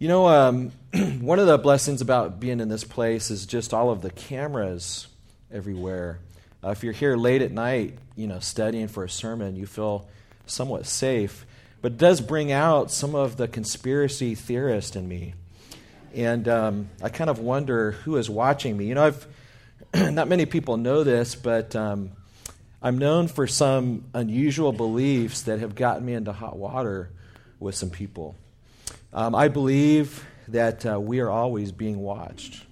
You know, um, one of the blessings about being in this place is just all of the cameras everywhere. Uh, if you're here late at night, you know, studying for a sermon, you feel somewhat safe. But it does bring out some of the conspiracy theorist in me. And um, I kind of wonder who is watching me. You know, I've not many people know this, but um, I'm known for some unusual beliefs that have gotten me into hot water with some people. Um, I believe that uh, we are always being watched,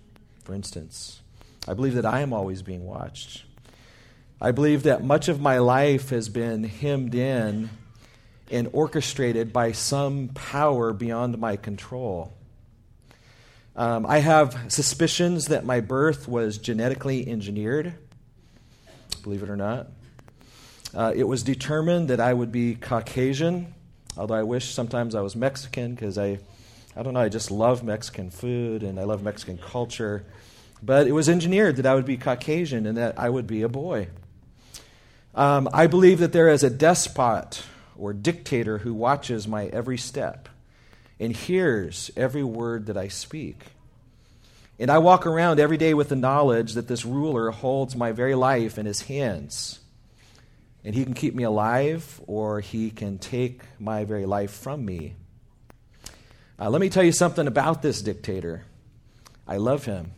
for instance. I believe that I am always being watched. I believe that much of my life has been hemmed in and orchestrated by some power beyond my control. Um, I have suspicions that my birth was genetically engineered, believe it or not. Uh, it was determined that I would be Caucasian, although I wish sometimes I was Mexican because I, I don't know, I just love Mexican food and I love Mexican culture. But it was engineered that I would be Caucasian and that I would be a boy. Um, I believe that there is a despot or dictator who watches my every step and hears every word that I speak. And I walk around every day with the knowledge that this ruler holds my very life in his hands. And he can keep me alive or he can take my very life from me. Uh, let me tell you something about this dictator. I love him.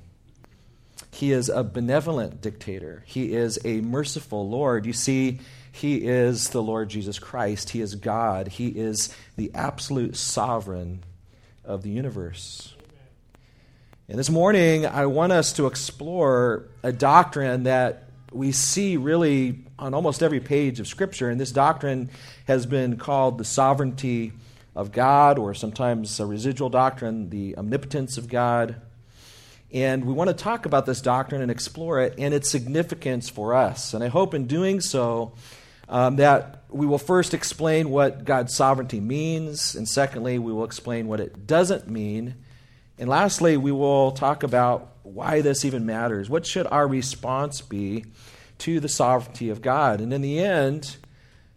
He is a benevolent dictator, he is a merciful Lord. You see, he is the Lord Jesus Christ, He is God, He is the absolute sovereign of the universe. And this morning, I want us to explore a doctrine that we see really on almost every page of Scripture. And this doctrine has been called the sovereignty of God, or sometimes a residual doctrine, the omnipotence of God. And we want to talk about this doctrine and explore it and its significance for us. And I hope in doing so um, that we will first explain what God's sovereignty means, and secondly, we will explain what it doesn't mean. And lastly, we will talk about why this even matters. What should our response be to the sovereignty of God. And in the end,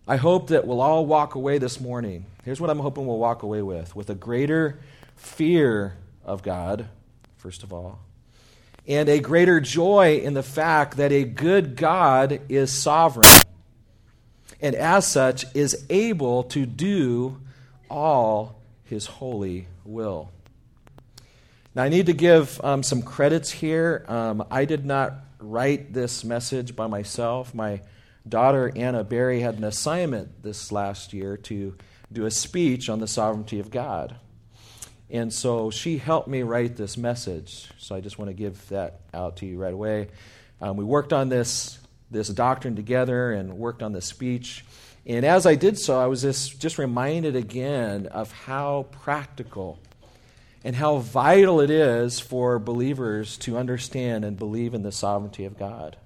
I hope that we'll all walk away this morning. Here's what I'm hoping we'll walk away with with a greater fear of God, first of all, and a greater joy in the fact that a good God is sovereign and as such is able to do all his holy will. Now, I need to give um, some credits here. Um, I did not write this message by myself. My daughter, Anna Berry, had an assignment this last year to do a speech on the sovereignty of God. And so she helped me write this message. So I just want to give that out to you right away. Um, we worked on this, this doctrine together and worked on the speech. And as I did so, I was just, just reminded again of how practical and how vital it is for believers to understand and believe in the sovereignty of God.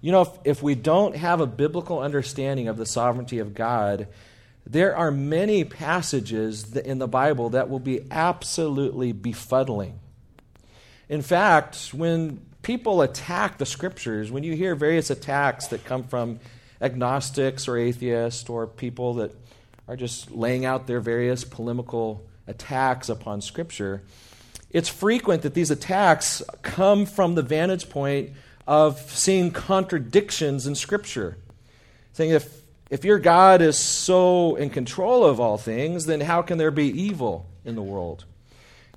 You know, if, if we don't have a biblical understanding of the sovereignty of God, there are many passages in the Bible that will be absolutely befuddling. In fact, when people attack the scriptures, when you hear various attacks that come from agnostics or atheists or people that are just laying out their various polemical attacks upon Scripture, it's frequent that these attacks come from the vantage point of seeing contradictions in Scripture. Saying, if, if your God is so in control of all things, then how can there be evil in the world?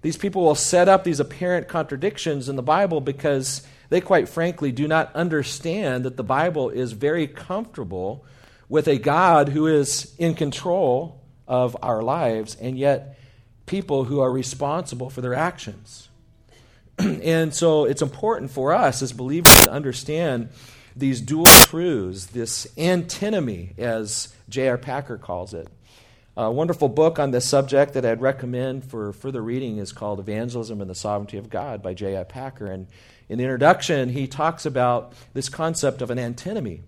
These people will set up these apparent contradictions in the Bible because they, quite frankly, do not understand that the Bible is very comfortable with a God who is in control of our lives, and yet people who are responsible for their actions. and so it's important for us as believers to understand these dual truths, this antinomy, as J.I. Packer calls it. A wonderful book on this subject that I'd recommend for further reading is called Evangelism and the Sovereignty of God by J.I. Packer. And in the introduction, he talks about this concept of an antinomy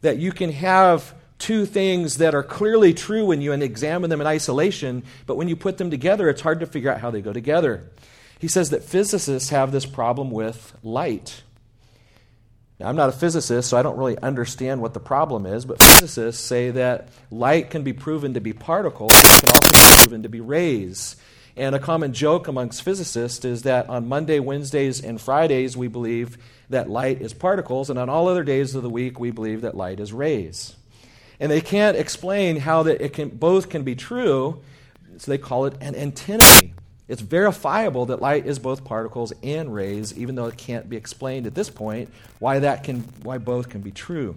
that you can have two things that are clearly true when you examine them in isolation, but when you put them together, it's hard to figure out how they go together. He says that physicists have this problem with light. Now, I'm not a physicist, so I don't really understand what the problem is, but physicists say that light can be proven to be particles, it can also be proven to be rays. And a common joke amongst physicists is that on Monday, Wednesdays, and Fridays, we believe that light is particles, and on all other days of the week, we believe that light is rays. And they can't explain how that it can, both can be true, so they call it an antinomy. It's verifiable that light is both particles and rays, even though it can't be explained at this point why that can why both can be true.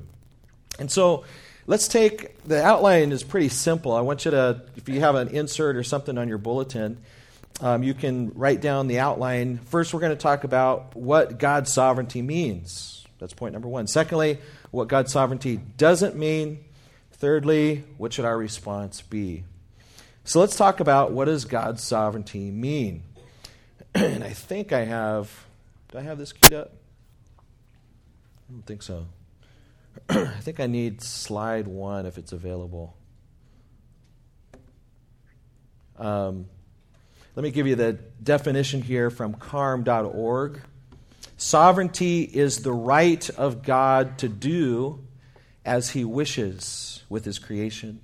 And so let's take the outline is pretty simple. I want you to, if you have an insert or something on your bulletin, um, you can write down the outline. First, we're going to talk about what God's sovereignty means. That's point number one. Secondly, what God's sovereignty doesn't mean. Thirdly, what should our response be? So let's talk about what does God's sovereignty mean. and I think I have. Do I have this keyed up? I don't think so. I think I need slide one if it's available. Um, let me give you the definition here from carm.org. Sovereignty is the right of God to do as he wishes with his creation.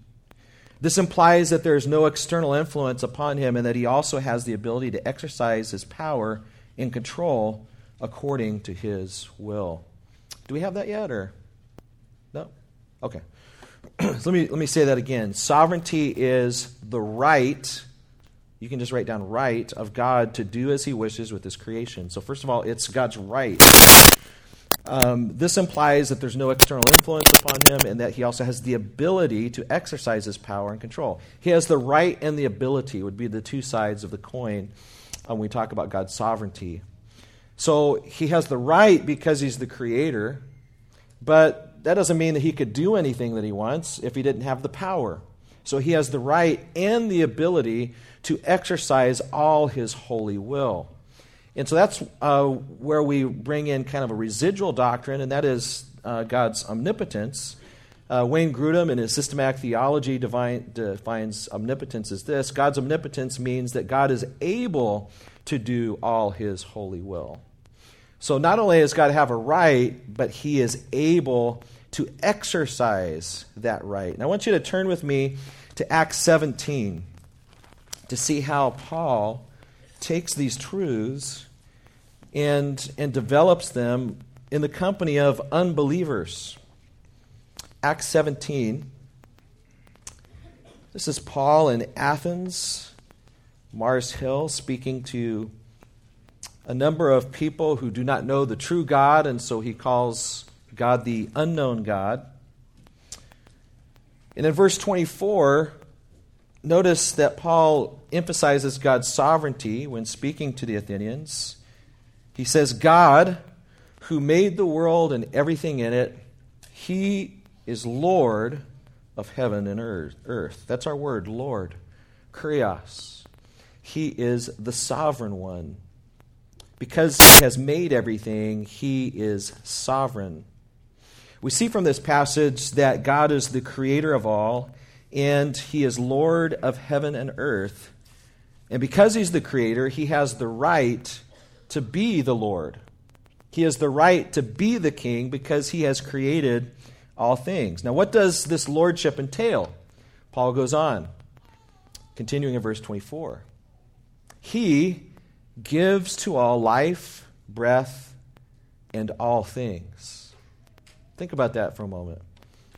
This implies that there is no external influence upon him and that he also has the ability to exercise his power in control according to his will. Do we have that yet or no? Okay. let me let me say that again. Sovereignty is the right you can just write down right of God to do as he wishes with his creation. So first of all, it's God's right um, this implies that there's no external influence upon him and that he also has the ability to exercise his power and control. He has the right and the ability, would be the two sides of the coin when we talk about God's sovereignty. So he has the right because he's the creator, but that doesn't mean that he could do anything that he wants if he didn't have the power. So he has the right and the ability to exercise all his holy will. And so that's uh, where we bring in kind of a residual doctrine, and that is uh, God's omnipotence. Uh, Wayne Grudem, in his systematic theology, divine, defines omnipotence as this God's omnipotence means that God is able to do all his holy will. So not only does God have a right, but he is able to exercise that right. And I want you to turn with me to Acts 17 to see how Paul takes these truths and, and develops them in the company of unbelievers. Acts 17. This is Paul in Athens, Mars Hill, speaking to a number of people who do not know the true God, and so he calls God the unknown God. And in verse 24, notice that Paul emphasizes God's sovereignty when speaking to the Athenians. He says, God, who made the world and everything in it, he is Lord of heaven and earth. That's our word, Lord. Kurios. He is the sovereign one. Because he has made everything, he is sovereign. We see from this passage that God is the creator of all, and he is Lord of heaven and earth. And because he's the creator, he has the right to be the Lord. He has the right to be the king because he has created all things. Now, what does this lordship entail? Paul goes on, continuing in verse 24. He gives to all life, breath, and all things. Think about that for a moment.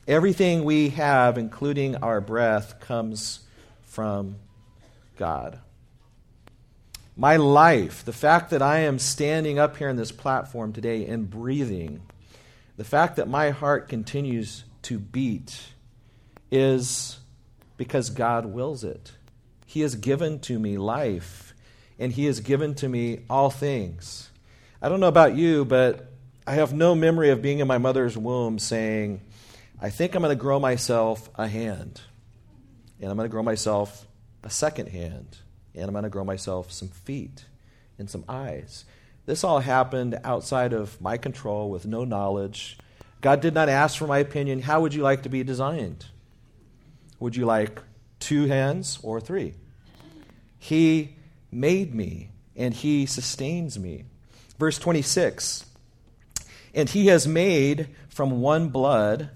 Everything we have, including our breath, comes from God. My life, the fact that I am standing up here on this platform today and breathing, the fact that my heart continues to beat is because God wills it. He has given to me life, and He has given to me all things. I don't know about you, but I have no memory of being in my mother's womb saying, I think I'm going to grow myself a hand, and I'm going to grow myself a second hand and I'm going to grow myself some feet and some eyes. This all happened outside of my control with no knowledge. God did not ask for my opinion. How would you like to be designed? Would you like two hands or three? He made me and he sustains me. Verse 26 And he has made from one blood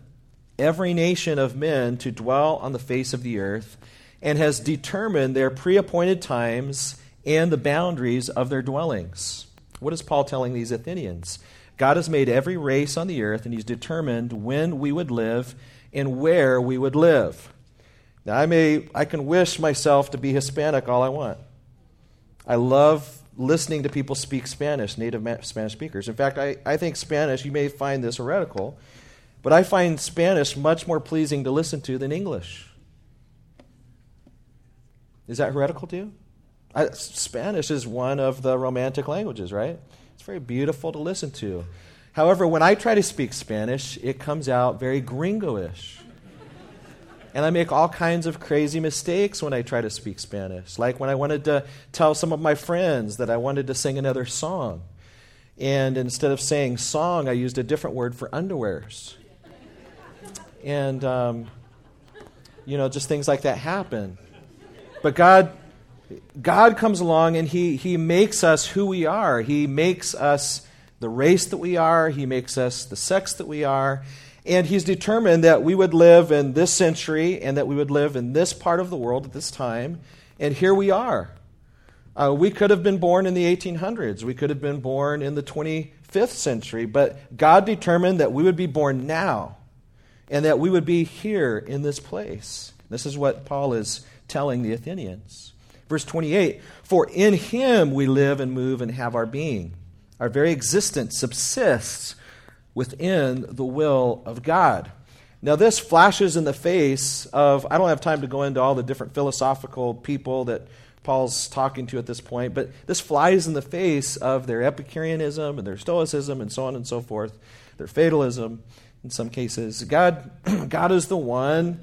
every nation of men to dwell on the face of the earth and has determined their pre appointed times and the boundaries of their dwellings. What is Paul telling these Athenians? God has made every race on the earth, and He's determined when we would live and where we would live. Now, I may, I can wish myself to be Hispanic all I want. I love listening to people speak Spanish, native Spanish speakers. In fact, I, I think Spanish, you may find this heretical, but I find Spanish much more pleasing to listen to than English. Is that heretical to you? I, Spanish is one of the romantic languages, right? It's very beautiful to listen to. However, when I try to speak Spanish, it comes out very gringo-ish. And I make all kinds of crazy mistakes when I try to speak Spanish. Like when I wanted to tell some of my friends that I wanted to sing another song. And instead of saying song, I used a different word for underwears. And, um, you know, just things like that happen. But God God comes along and he, he makes us who we are. He makes us the race that we are. He makes us the sex that we are. And He's determined that we would live in this century and that we would live in this part of the world at this time. And here we are. Uh, we could have been born in the 1800s. We could have been born in the 25th century. But God determined that we would be born now and that we would be here in this place. This is what Paul is telling the Athenians. Verse 28 For in him we live and move and have our being. Our very existence subsists within the will of God. Now, this flashes in the face of, I don't have time to go into all the different philosophical people that Paul's talking to at this point, but this flies in the face of their Epicureanism and their Stoicism and so on and so forth, their fatalism in some cases. God, God is the one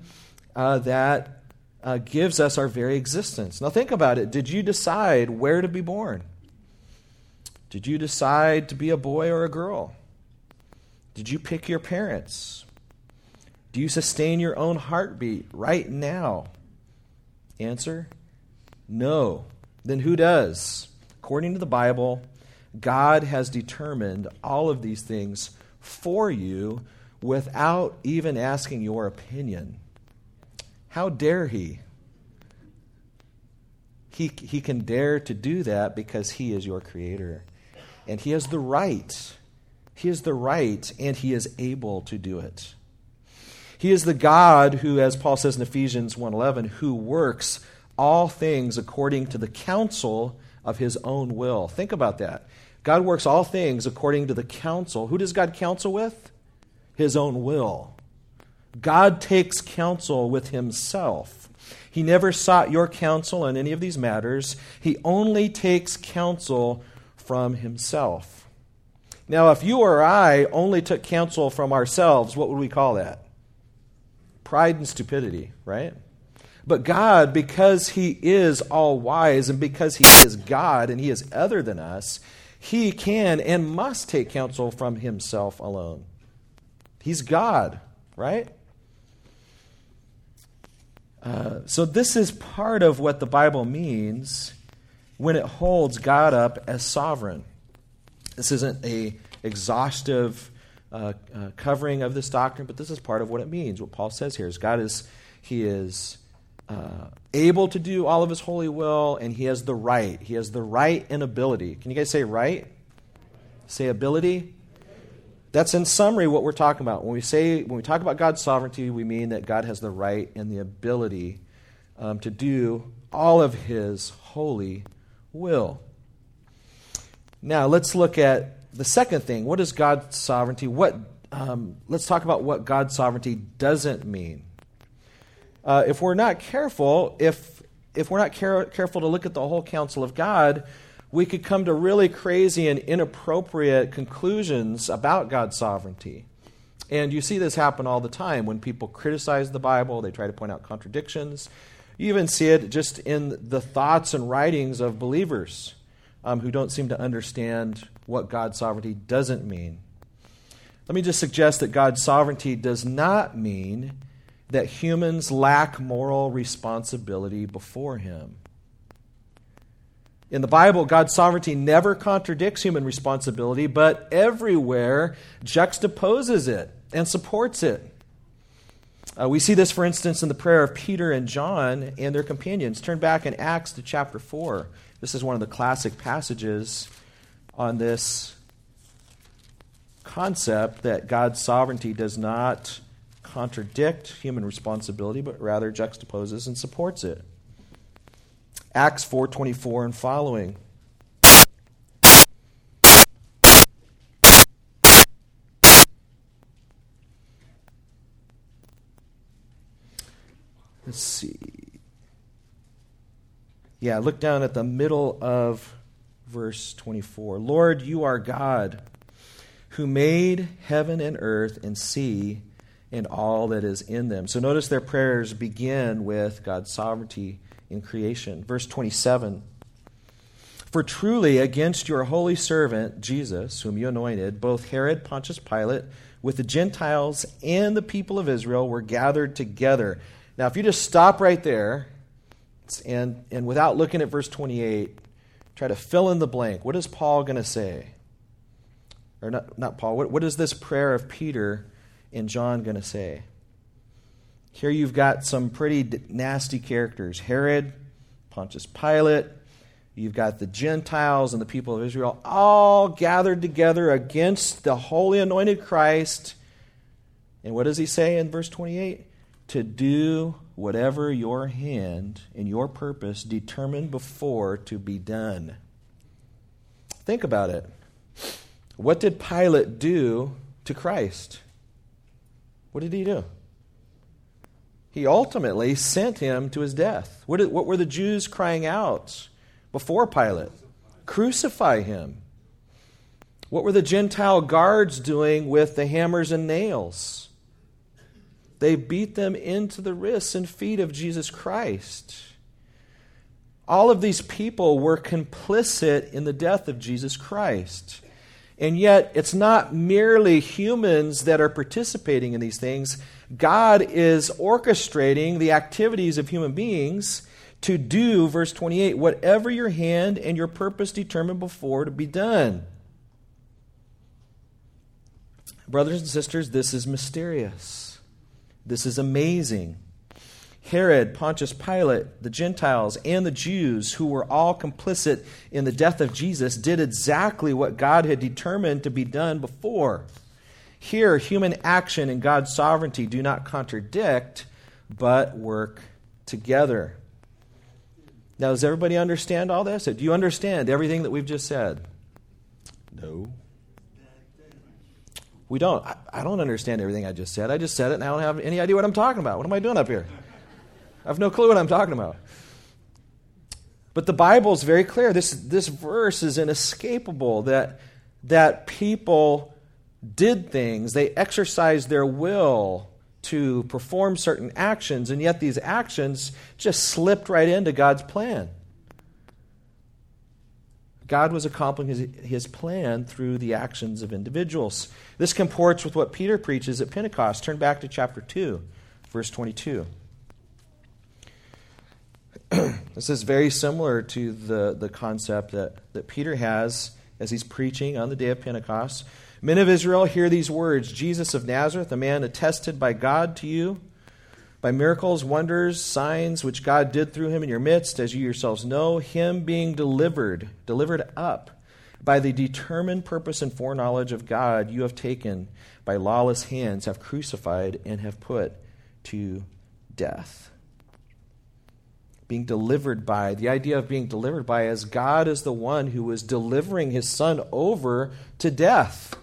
uh, that uh, gives us our very existence. Now, think about it. Did you decide where to be born? Did you decide to be a boy or a girl? Did you pick your parents? Do you sustain your own heartbeat right now? Answer No. Then who does? According to the Bible, God has determined all of these things for you without even asking your opinion. How dare he? He, he can dare to do that because he is your creator. And he has the right. He has the right, and he is able to do it. He is the God who, as Paul says in Ephesians 1.11, who works all things according to the counsel of his own will. Think about that. God works all things according to the counsel. Who does God counsel with? His own will. God takes counsel with himself. He never sought your counsel on any of these matters. He only takes counsel from himself. Now, if you or I only took counsel from ourselves, what would we call that? Pride and stupidity, right? But God, because He is all wise and because He is God and He is other than us, He can and must take counsel from Himself alone. He's God, right? Uh, so, this is part of what the Bible means when it holds God up as sovereign. This isn't a exhaustive uh, uh, covering of this doctrine, but this is part of what it means. What Paul says here is God is He is uh, able to do all of His holy will, and He has the right. He has the right and ability. Can you guys say right? Say ability. That's in summary what we're talking about. When we say when we talk about God's sovereignty, we mean that God has the right and the ability um, to do all of His holy will. Now let's look at the second thing. What is God's sovereignty? What um, let's talk about what God's sovereignty doesn't mean. Uh, if we're not careful, if if we're not care- careful to look at the whole counsel of God, we could come to really crazy and inappropriate conclusions about God's sovereignty. And you see this happen all the time when people criticize the Bible, they try to point out contradictions. You even see it just in the thoughts and writings of believers um, who don't seem to understand what God's sovereignty doesn't mean. Let me just suggest that God's sovereignty does not mean that humans lack moral responsibility before Him. In the Bible, God's sovereignty never contradicts human responsibility, but everywhere juxtaposes it and supports it. Uh, we see this, for instance, in the prayer of Peter and John and their companions. Turn back in Acts to chapter 4. This is one of the classic passages on this concept that God's sovereignty does not contradict human responsibility, but rather juxtaposes and supports it. Acts 4:24 and following. Let's see. Yeah, look down at the middle of verse 24. Lord, you are God who made heaven and earth and sea and all that is in them. So notice their prayers begin with God's sovereignty in creation. Verse 27 For truly against your holy servant, Jesus, whom you anointed, both Herod, Pontius Pilate, with the Gentiles and the people of Israel were gathered together. Now, if you just stop right there and, and without looking at verse 28, try to fill in the blank. What is Paul going to say? Or not, not Paul, what, what is this prayer of Peter and John going to say? Here you've got some pretty nasty characters Herod, Pontius Pilate, you've got the Gentiles and the people of Israel all gathered together against the holy anointed Christ. And what does he say in verse 28? To do whatever your hand and your purpose determined before to be done. Think about it. What did Pilate do to Christ? What did he do? He ultimately sent him to his death. What, did, what were the Jews crying out before Pilate? Crucify him. What were the Gentile guards doing with the hammers and nails? They beat them into the wrists and feet of Jesus Christ. All of these people were complicit in the death of Jesus Christ. And yet, it's not merely humans that are participating in these things. God is orchestrating the activities of human beings to do, verse 28, whatever your hand and your purpose determined before to be done. Brothers and sisters, this is mysterious. This is amazing. Herod, Pontius Pilate, the Gentiles, and the Jews, who were all complicit in the death of Jesus, did exactly what God had determined to be done before. Here, human action and God's sovereignty do not contradict, but work together. Now, does everybody understand all this? Do you understand everything that we've just said? No. We don't. I, don't understand everything I just said. I just said it and I don't have any idea what I'm talking about. What am I doing up here? I have no clue what I'm talking about. But the Bible is very clear. This, this verse is inescapable that, that people did things, they exercised their will to perform certain actions, and yet these actions just slipped right into God's plan. God was accomplishing his, his, plan through the actions of individuals. This comports with what Peter preaches at Pentecost. Turn back to chapter 2, verse 22. this is very similar to the, the concept that, that Peter has as he's preaching on the day of Pentecost. Men of Israel, hear these words Jesus of Nazareth, a man attested by God to you, by miracles, wonders, signs which God did through him in your midst, as you yourselves know, him being delivered, delivered up by the determined purpose and foreknowledge of God, you have taken by lawless hands, have crucified, and have put to death being delivered by. The idea of being delivered by as God is the one who was delivering his son over to death.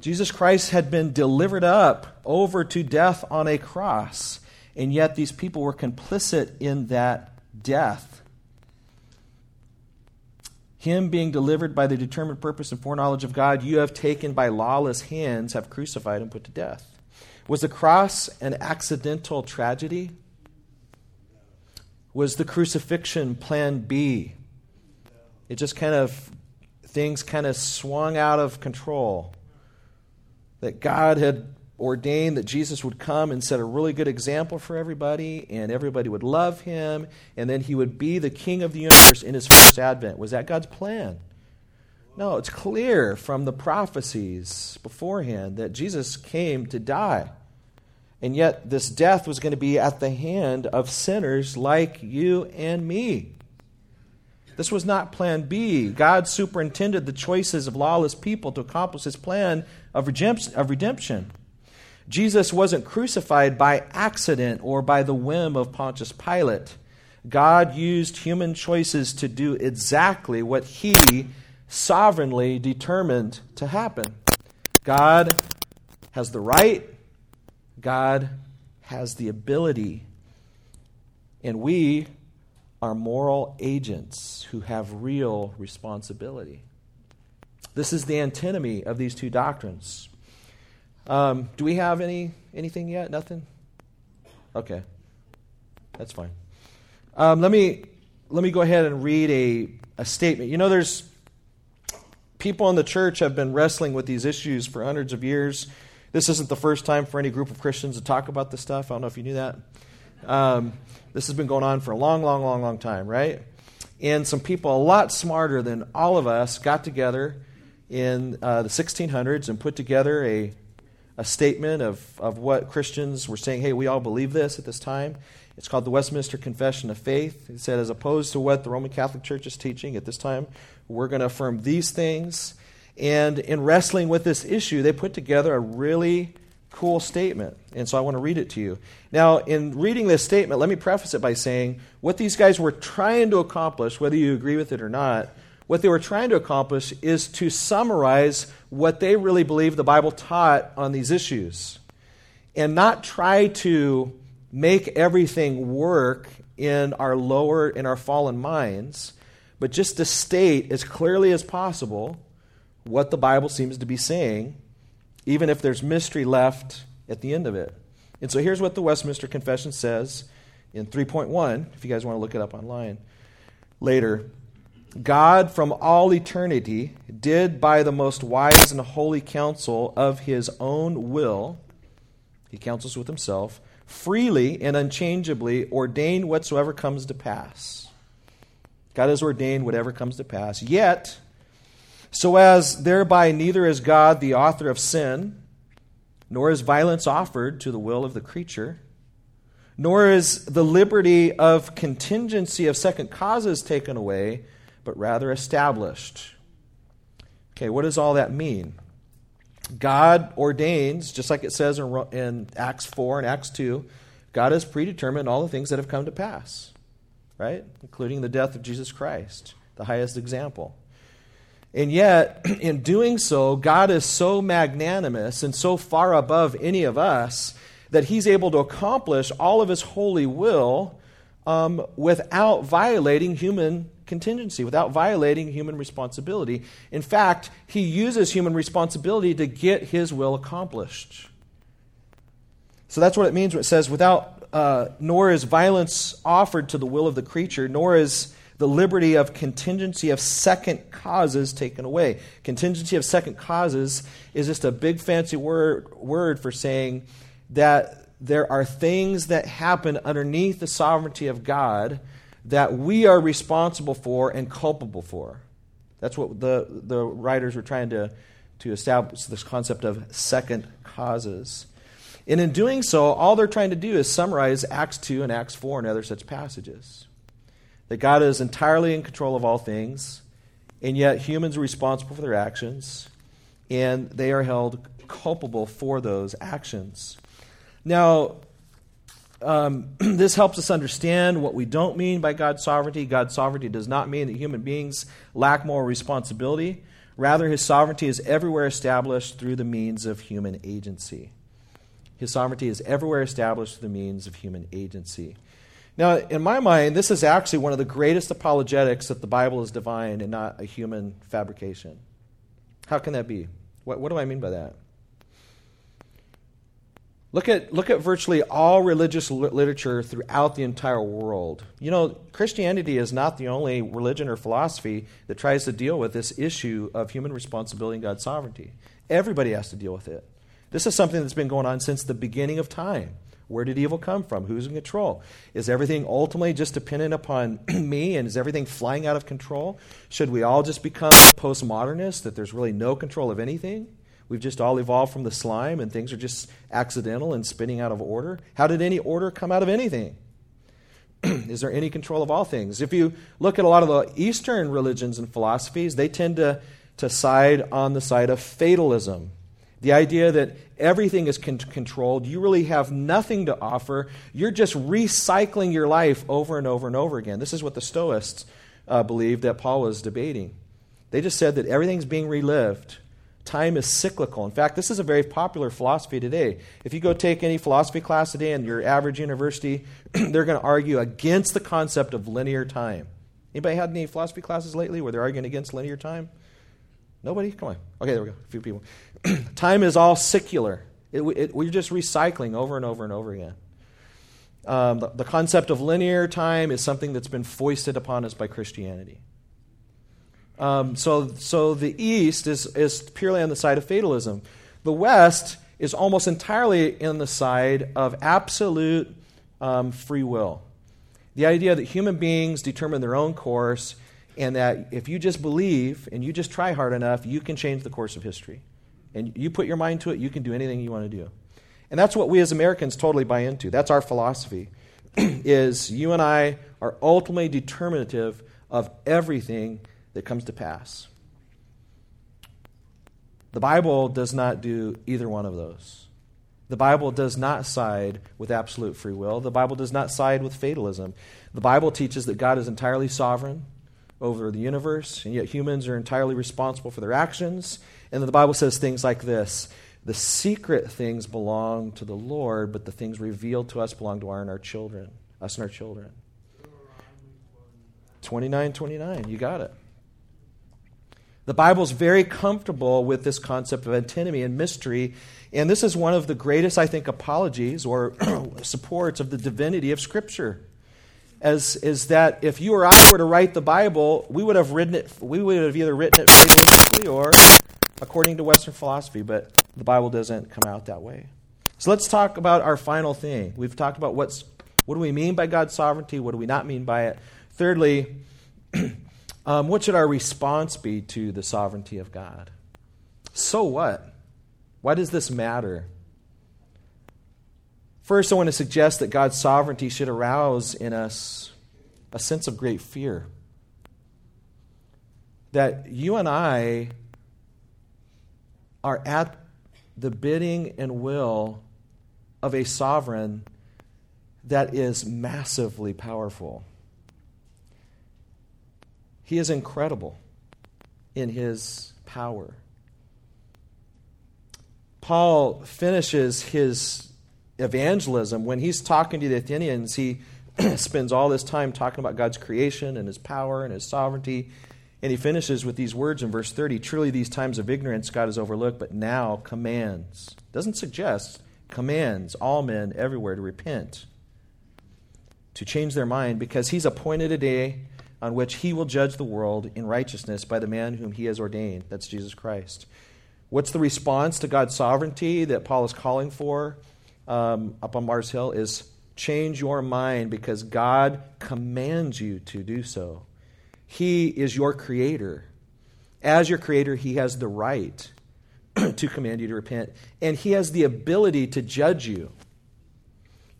Jesus Christ had been delivered up over to death on a cross, and yet these people were complicit in that death. Him being delivered by the determined purpose and foreknowledge of God, you have taken by lawless hands, have crucified and put to death. Was the cross an accidental tragedy? Was the crucifixion plan B? It just kind of, things kind of swung out of control. That God had ordained that Jesus would come and set a really good example for everybody, and everybody would love him, and then he would be the king of the universe in his first advent. Was that God's plan? No, it's clear from the prophecies beforehand that Jesus came to die. And yet, this death was going to be at the hand of sinners like you and me. This was not plan B. God superintended the choices of lawless people to accomplish his plan of redemption. Jesus wasn't crucified by accident or by the whim of Pontius Pilate. God used human choices to do exactly what he sovereignly determined to happen. God has the right, God has the ability, and we are moral agents who have real responsibility. This is the antinomy of these two doctrines. Um, do we have any anything yet? Nothing. Okay, that's fine. Um, let me let me go ahead and read a, a statement. You know, there's people in the church have been wrestling with these issues for hundreds of years. This isn't the first time for any group of Christians to talk about this stuff. I don't know if you knew that. Um, this has been going on for a long, long, long, long time, right? And some people a lot smarter than all of us got together in uh, the 1600s and put together a, a statement of, of what Christians were saying. Hey, we all believe this at this time. It's called the Westminster Confession of Faith. It said, as opposed to what the Roman Catholic Church is teaching at this time, we're going to affirm these things. And in wrestling with this issue, they put together a really cool statement. And so I want to read it to you. Now, in reading this statement, let me preface it by saying what these guys were trying to accomplish, whether you agree with it or not, what they were trying to accomplish is to summarize what they really believe the Bible taught on these issues and not try to make everything work in our lower, in our fallen minds, but just to state as clearly as possible what the Bible seems to be saying even if there's mystery left at the end of it. And so here's what the Westminster Confession says in 3.1, if you guys want to look it up online later. God from all eternity did by the most wise and holy counsel of his own will, he counsels with himself, freely and unchangeably ordain whatsoever comes to pass. God has ordained whatever comes to pass. Yet, so as thereby neither is God the author of sin, nor is violence offered to the will of the creature, nor is the liberty of contingency of second causes taken away, but rather established. Okay, what does all that mean? God ordains, just like it says in, in Acts 4 and Acts 2, God has predetermined all the things that have come to pass, right? Including the death of Jesus Christ, the highest example. And yet, in doing so, God is so magnanimous and so far above any of us that He's able to accomplish all of His holy will um, without violating human contingency, without violating human responsibility. In fact, He uses human responsibility to get His will accomplished. So that's what it means when it says, without, uh, nor is violence offered to the will of the creature, nor is the liberty of contingency of second causes taken away. Contingency of second causes is just a big fancy word, word for saying that there are things that happen underneath the sovereignty of God that we are responsible for and culpable for. That's what the, the writers were trying to, to establish this concept of second causes. And in doing so, all they're trying to do is summarize Acts 2 and Acts 4 and other such passages that God is entirely in control of all things, and yet humans are responsible for their actions, and they are held culpable for those actions. Now, um, this helps us understand what we don't mean by God's sovereignty. God's sovereignty does not mean that human beings lack moral responsibility. Rather, his sovereignty is everywhere established through the means of human agency. His sovereignty is everywhere established through the means of human agency. Now, in my mind, this is actually one of the greatest apologetics that the Bible is divine and not a human fabrication. How can that be? What, what do I mean by that? Look at, look at virtually all religious literature throughout the entire world. You know, Christianity is not the only religion or philosophy that tries to deal with this issue of human responsibility and God's sovereignty. Everybody has to deal with it. This is something that's been going on since the beginning of time. Where did evil come from? Who's in control? Is everything ultimately just dependent upon me and is everything flying out of control? Should we all just become postmodernists that there's really no control of anything? We've just all evolved from the slime and things are just accidental and spinning out of order. How did any order come out of anything? Is there any control of all things? If you look at a lot of the Eastern religions and philosophies, they tend to, to side on the side of fatalism. The idea that everything is con- controlled, you really have nothing to offer, you're just recycling your life over and over and over again. This is what the Stoics uh, believed that Paul was debating. They just said that everything's being relived. Time is cyclical. In fact, this is a very popular philosophy today. If you go take any philosophy class today in your average university, they're going to argue against the concept of linear time. Anybody had any philosophy classes lately where they're arguing against linear time? Nobody? Come on. Okay, there we go. A few people. time is all secular. It, it, we're just recycling over and over and over again. Um, the, the concept of linear time is something that's been foisted upon us by Christianity. Um, so, so the East is, is purely on the side of fatalism. The West is almost entirely in the side of absolute um, free will. The idea that human beings determine their own course, and that if you just believe and you just try hard enough, you can change the course of history. And you put your mind to it, you can do anything you want to do. And that's what we as Americans totally buy into. That's our philosophy. is you and I are ultimately determinative of everything that comes to pass. The Bible does not do either one of those. The Bible does not side with absolute free will. The Bible does not side with fatalism. The Bible teaches that God is entirely sovereign over the universe, and yet humans are entirely responsible for their actions. And the Bible says things like this The secret things belong to the Lord, but the things revealed to us belong to our and our children, us and our children. 29 29, you got it. The Bible is very comfortable with this concept of antinomy and mystery, and this is one of the greatest, I think, apologies or supports of the divinity of Scripture. As is that if you or I were to write the Bible, we would have written it. We would have either written it fatalistically or according to Western philosophy, but the Bible doesn't come out that way. So let's talk about our final thing. We've talked about what's what do we mean by God's sovereignty? What do we not mean by it? Thirdly. Um, what should our response be to the sovereignty of God? So what? Why does this matter? First, I want to suggest that God's sovereignty should arouse in us a sense of great fear. That you and I are at the bidding and will of a sovereign that is massively powerful. He is incredible in his power. Paul finishes his evangelism when he's talking to the Athenians. He spends all this time talking about God's creation and his power and his sovereignty. And he finishes with these words in verse 30 Truly, these times of ignorance God has overlooked, but now commands. Doesn't suggest, commands all men everywhere to repent, to change their mind, because he's appointed a day on which he will judge the world in righteousness by the man whom he has ordained. That's Jesus Christ. What's the response to God's sovereignty that Paul is calling for um, up on Mars Hill? Is change your mind because God commands you to do so. He is your creator. As your creator, he has the right to command you to repent, and he has the ability to judge you.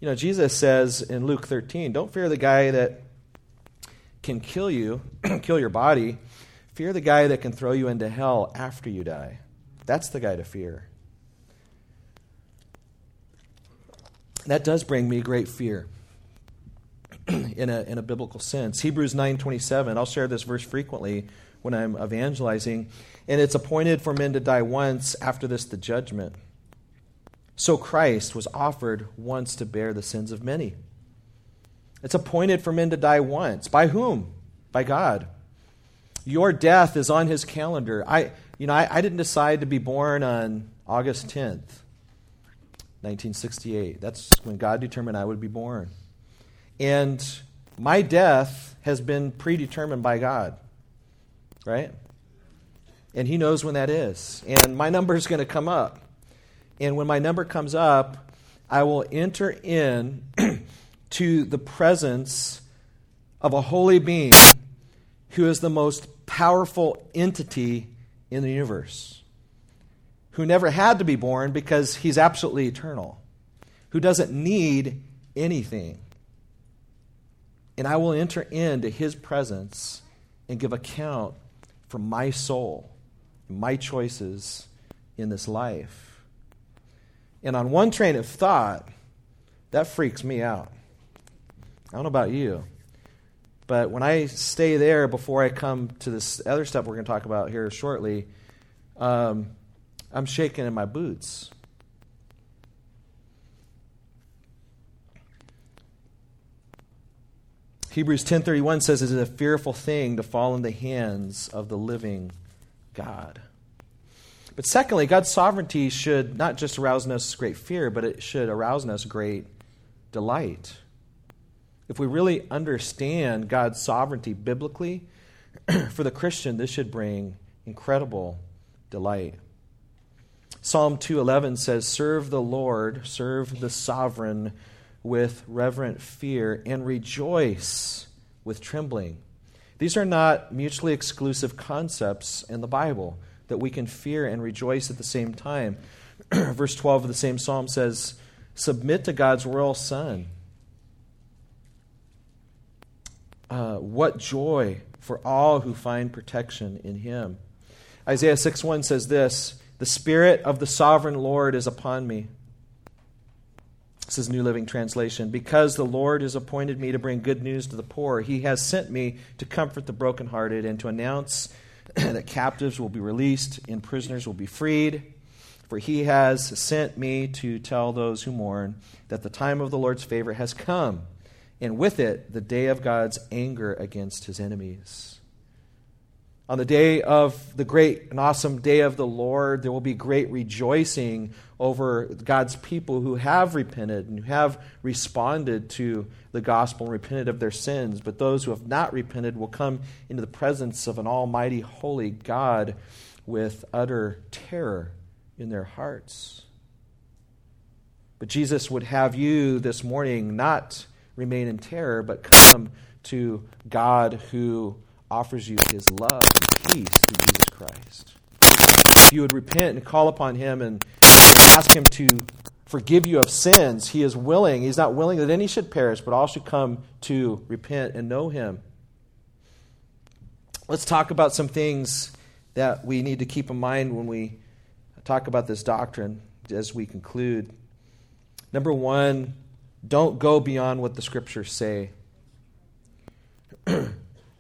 You know, Jesus says in Luke 13, don't fear the guy that can kill you, kill your body, fear the guy that can throw you into hell after you die. That's the guy to fear. That does bring me great fear in a, in a biblical sense. Hebrews 9.27, I'll share this verse frequently when I'm evangelizing. And it's appointed for men to die once, after this the judgment. So Christ was offered once to bear the sins of many. It's appointed for men to die once. By whom? By God. Your death is on his calendar. I, you know, I, I didn't decide to be born on August 10th, 1968. That's when God determined I would be born. And my death has been predetermined by God, right? And He knows when that is. And my number is going to come up. And when my number comes up, I will enter in to the presence of a holy being who is the most powerful entity in the universe. who never had to be born because he's absolutely eternal, who doesn't need anything. And I will enter into his presence and give account for my soul, my choices in this life. And on one train of thought, that freaks me out. I don't know about you. But when I stay there before I come to this other step we're going to talk about here shortly, um, I'm shaking in my boots. Hebrews 10:31 says it is a fearful thing to fall in the hands of the living God. But secondly, God's sovereignty should not just arouse in us great fear, but it should arouse in us great delight. If we really understand God's sovereignty biblically, for the Christian, this should bring incredible delight. Psalm 2:11 says, "Serve the Lord, serve the sovereign with reverent fear and rejoice with trembling." These are not mutually exclusive concepts in the Bible that we can fear and rejoice at the same time. Verse 12 of the same psalm says, "Submit to God's royal son." Uh, what joy for all who find protection in him. Isaiah 6 1 says this The Spirit of the sovereign Lord is upon me. This is New Living Translation. Because the Lord has appointed me to bring good news to the poor, he has sent me to comfort the brokenhearted and to announce that captives will be released and prisoners will be freed. For he has sent me to tell those who mourn that the time of the Lord's favor has come and with it, the day of God's anger against his enemies. On the day of the great and awesome day of the Lord, there will be great rejoicing over God's people who have repented and who have responded to the gospel and repented of their sins. But those who have not repented will come into the presence of an almighty, holy God with utter terror in their hearts. But Jesus would have you this morning not remain in terror, but come to God who offers you his love and peace through Jesus Christ. If you would repent and call upon him and ask him to forgive you of sins, he is willing. He's not willing that any should perish, but all should come to repent and know him. Let's talk about some things that we need to keep in mind when we talk about this doctrine as we conclude. Number one, don't go beyond what the scriptures say.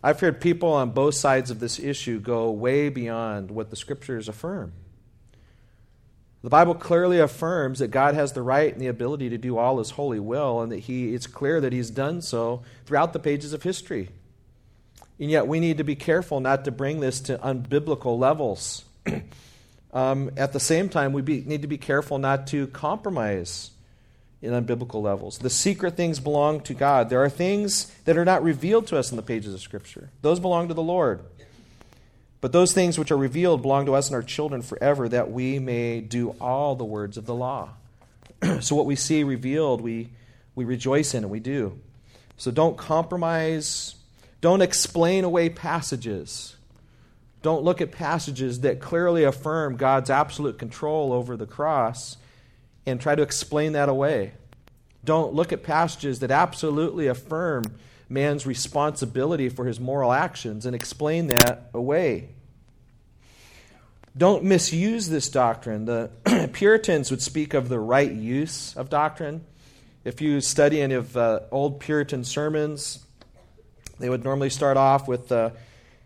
I've heard people on both sides of this issue go way beyond what the scriptures affirm. The Bible clearly affirms that God has the right and the ability to do all his holy will, and that he, it's clear that he's done so throughout the pages of history. And yet we need to be careful not to bring this to unbiblical levels. um, at the same time, we be, need to be careful not to compromise in unbiblical levels. The secret things belong to God. There are things that are not revealed to us in the pages of Scripture, those belong to the Lord. But those things which are revealed belong to us and our children forever, that we may do all the words of the law. so, what we see revealed, we, we rejoice in and we do. So, don't compromise. Don't explain away passages. Don't look at passages that clearly affirm God's absolute control over the cross and try to explain that away. Don't look at passages that absolutely affirm man's responsibility for his moral actions and explain that away. Don't misuse this doctrine. The Puritans would speak of the right use of doctrine. If you study any of uh, old Puritan sermons, they would normally start off with uh,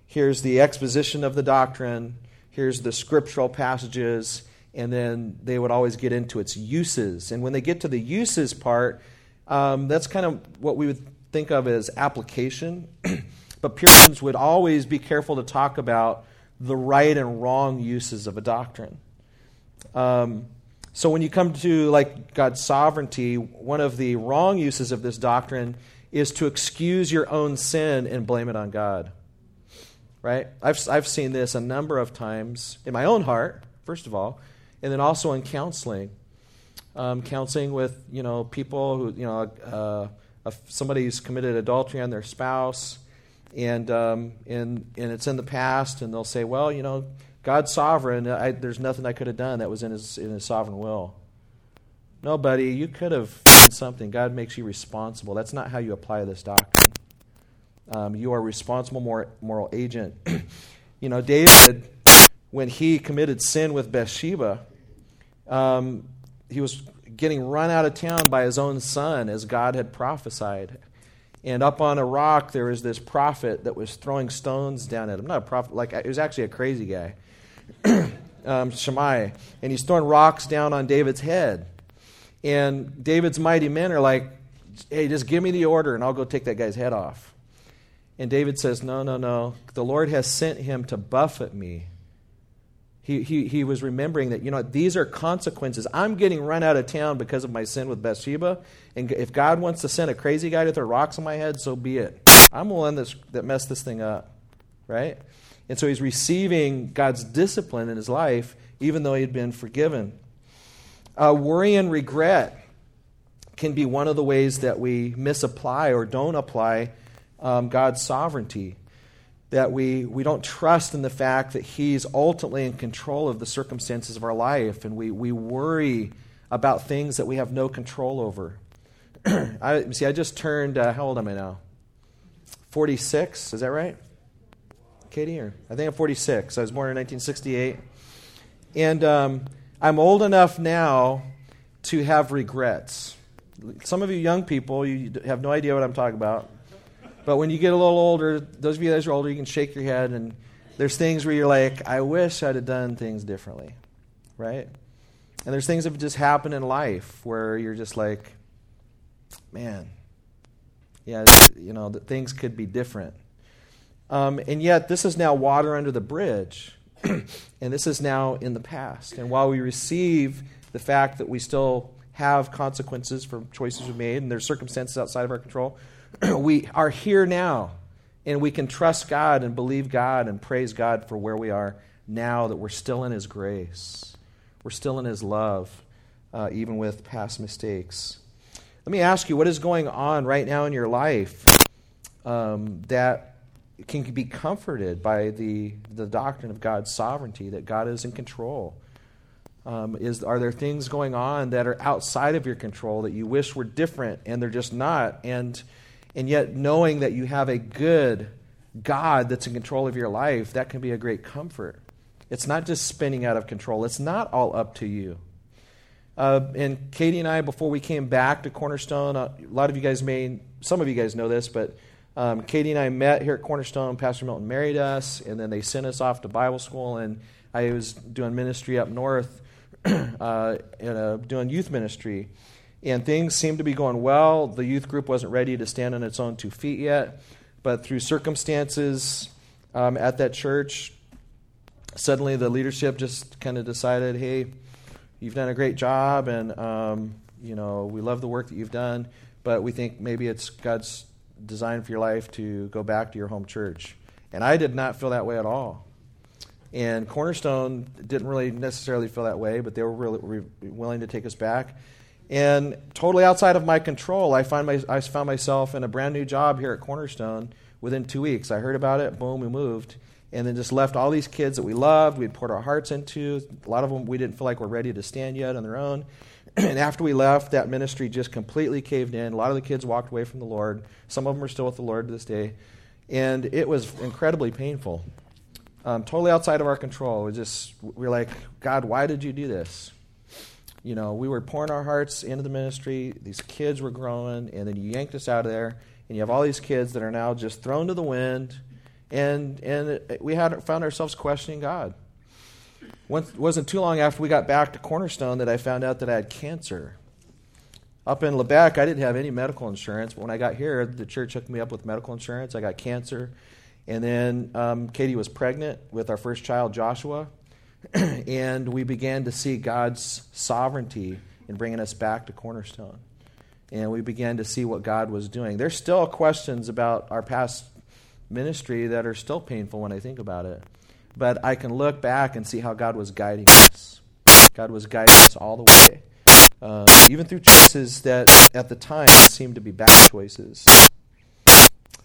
here's the exposition of the doctrine, here's the scriptural passages, and then they would always get into its uses. And when they get to the uses part, um, that's kind of what we would think of as application. but Puritans would always be careful to talk about the right and wrong uses of a doctrine. Um, so when you come to like God's sovereignty, one of the wrong uses of this doctrine is to excuse your own sin and blame it on God. Right? I've, I've seen this a number of times in my own heart, first of all, and then also in counseling. Um, counseling with you know people who you know uh, somebody who's committed adultery on their spouse, and um, and and it's in the past, and they'll say, well, you know, God's sovereign. I, there's nothing I could have done that was in his, in his sovereign will. No, buddy, you could have done something. God makes you responsible. That's not how you apply this doctrine. Um, you are a responsible moral agent. you know, David, when he committed sin with Bathsheba, um, he was getting run out of town by his own son as God had prophesied. And up on a rock, there was this prophet that was throwing stones down at him. Not a prophet, like, it was actually a crazy guy, um. And he's throwing rocks down on David's head. And David's mighty men are like, hey, just give me the order and I'll go take that guy's head off. And David says, no, no, no. The Lord has sent him to buffet me. He, he, he was remembering that, you know, these are consequences. I'm getting run out of town because of my sin with Bathsheba. And if God wants to send a crazy guy to throw rocks on my head, so be it. I'm the one that's, that messed this thing up, right? And so he's receiving God's discipline in his life, even though he had been forgiven. Uh, worry and regret can be one of the ways that we misapply or don't apply um, God's sovereignty. That we, we don't trust in the fact that He's ultimately in control of the circumstances of our life, and we, we worry about things that we have no control over. I, see, I just turned, uh, how old am I now? 46, is that right? Katie? Or, I think I'm 46. I was born in 1968. And um, I'm old enough now to have regrets. Some of you young people, you have no idea what I'm talking about. But when you get a little older, those of you that are older, you can shake your head, and there's things where you're like, I wish I'd have done things differently, right? And there's things that just happen in life where you're just like, man, yeah, you know, things could be different. Um, and yet, this is now water under the bridge and this is now in the past. And while we receive the fact that we still have consequences for choices we made and there's circumstances outside of our control, we are here now. And we can trust God and believe God and praise God for where we are now that we're still in His grace. We're still in His love, uh, even with past mistakes. Let me ask you what is going on right now in your life um, that can be comforted by the, the doctrine of God's sovereignty, that God is in control. Um, is, are there things going on that are outside of your control that you wish were different and they're just not? And, and yet, knowing that you have a good God that's in control of your life, that can be a great comfort. It's not just spinning out of control, it's not all up to you. Uh, and Katie and I, before we came back to Cornerstone, uh, a lot of you guys may, some of you guys know this, but um, Katie and I met here at Cornerstone. Pastor Milton married us, and then they sent us off to Bible school. And I was doing ministry up north, uh, and, doing youth ministry. And things seemed to be going well. The youth group wasn't ready to stand on its own two feet yet. But through circumstances um, at that church, suddenly the leadership just kind of decided, hey, you've done a great job, and um, you know we love the work that you've done, but we think maybe it's God's design for your life to go back to your home church. And I did not feel that way at all. And Cornerstone didn't really necessarily feel that way, but they were really re- willing to take us back. And totally outside of my control, I, find my, I found myself in a brand new job here at Cornerstone within two weeks. I heard about it, boom, we moved. And then just left all these kids that we loved, we'd poured our hearts into. A lot of them we didn't feel like were ready to stand yet on their own. and after we left, that ministry just completely caved in. A lot of the kids walked away from the Lord. Some of them are still with the Lord to this day. And it was incredibly painful. Um, totally outside of our control. We just we are like, God, why did you do this? You know, we were pouring our hearts into the ministry. These kids were growing, and then you yanked us out of there, and you have all these kids that are now just thrown to the wind, and and we had found ourselves questioning God. It wasn't too long after we got back to Cornerstone that I found out that I had cancer. Up in Lebec, I didn't have any medical insurance, but when I got here, the church hooked me up with medical insurance. I got cancer. And then um, Katie was pregnant with our first child, Joshua. and we began to see God's sovereignty in bringing us back to Cornerstone. And we began to see what God was doing. There's still questions about our past ministry that are still painful when I think about it. But I can look back and see how God was guiding us. God was guiding us all the way. Uh, even through choices that at the time seemed to be bad choices.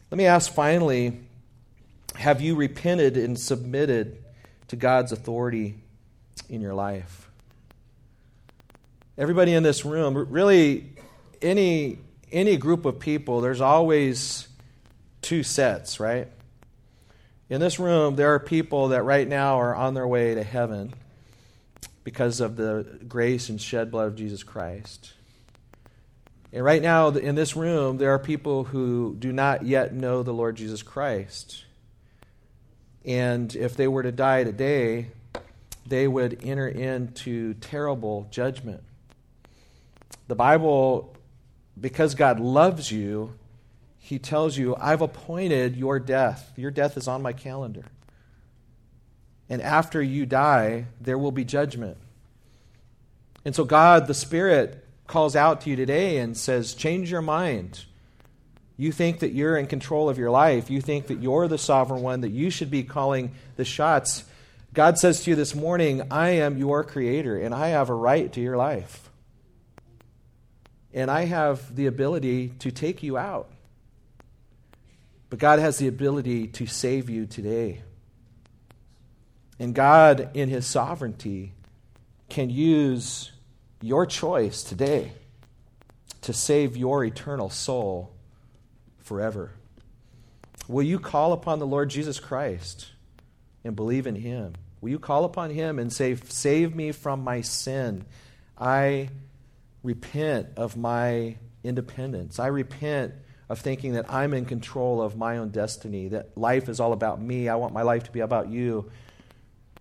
Let me ask finally have you repented and submitted to God's authority in your life. Everybody in this room, really, any, any group of people, there's always two sets, right? In this room, there are people that right now are on their way to heaven because of the grace and shed blood of Jesus Christ. And right now, in this room, there are people who do not yet know the Lord Jesus Christ. And if they were to die today, they would enter into terrible judgment. The Bible, because God loves you, He tells you, I've appointed your death. Your death is on my calendar. And after you die, there will be judgment. And so, God, the Spirit, calls out to you today and says, Change your mind. You think that you're in control of your life. You think that you're the sovereign one, that you should be calling the shots. God says to you this morning, I am your creator, and I have a right to your life. And I have the ability to take you out. But God has the ability to save you today. And God, in His sovereignty, can use your choice today to save your eternal soul forever. Will you call upon the Lord Jesus Christ and believe in him? Will you call upon him and say, Save me from my sin? I repent of my independence. I repent of thinking that I'm in control of my own destiny, that life is all about me. I want my life to be about you.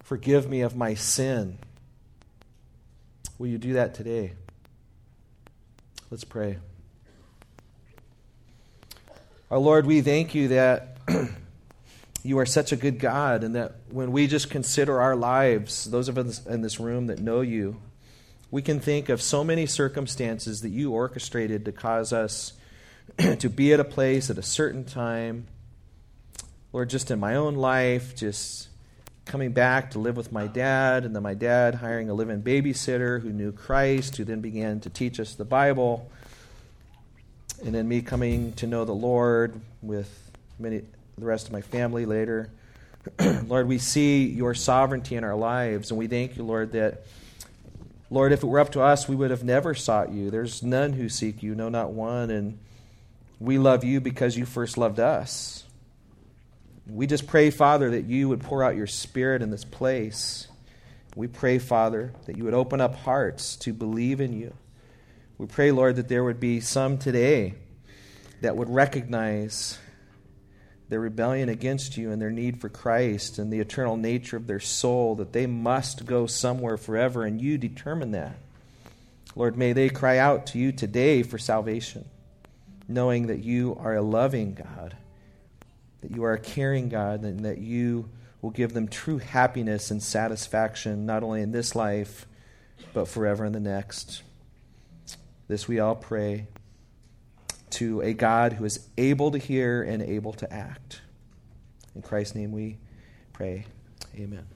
Forgive me of my sin. Will you do that today? Let's pray. Our Lord, we thank you that you are such a good God, and that when we just consider our lives, those of us in this room that know you, we can think of so many circumstances that you orchestrated to cause us to be at a place at a certain time. Lord, just in my own life, just coming back to live with my dad, and then my dad hiring a live in babysitter who knew Christ, who then began to teach us the Bible and then me coming to know the Lord with many the rest of my family later. Lord, we see your sovereignty in our lives, and we thank you, Lord, that Lord, if it were up to us, we would have never sought you. There's none who seek you, no, not one. And we love you because you first loved us. We just pray, Father, that you would pour out your Spirit in this place. We pray, Father, that you would open up hearts to believe in you. We pray, Lord, that there would be some today that would recognize their rebellion against you and their need for Christ and the eternal nature of their soul, that they must go somewhere forever, and you determine that. Lord, may they cry out to you today for salvation, knowing that you are a loving God, that you are a caring God, and that you will give them true happiness and satisfaction, not only in this life, but forever in the next. This we all pray to a God who is able to hear and able to act. In Christ's name we pray. Amen.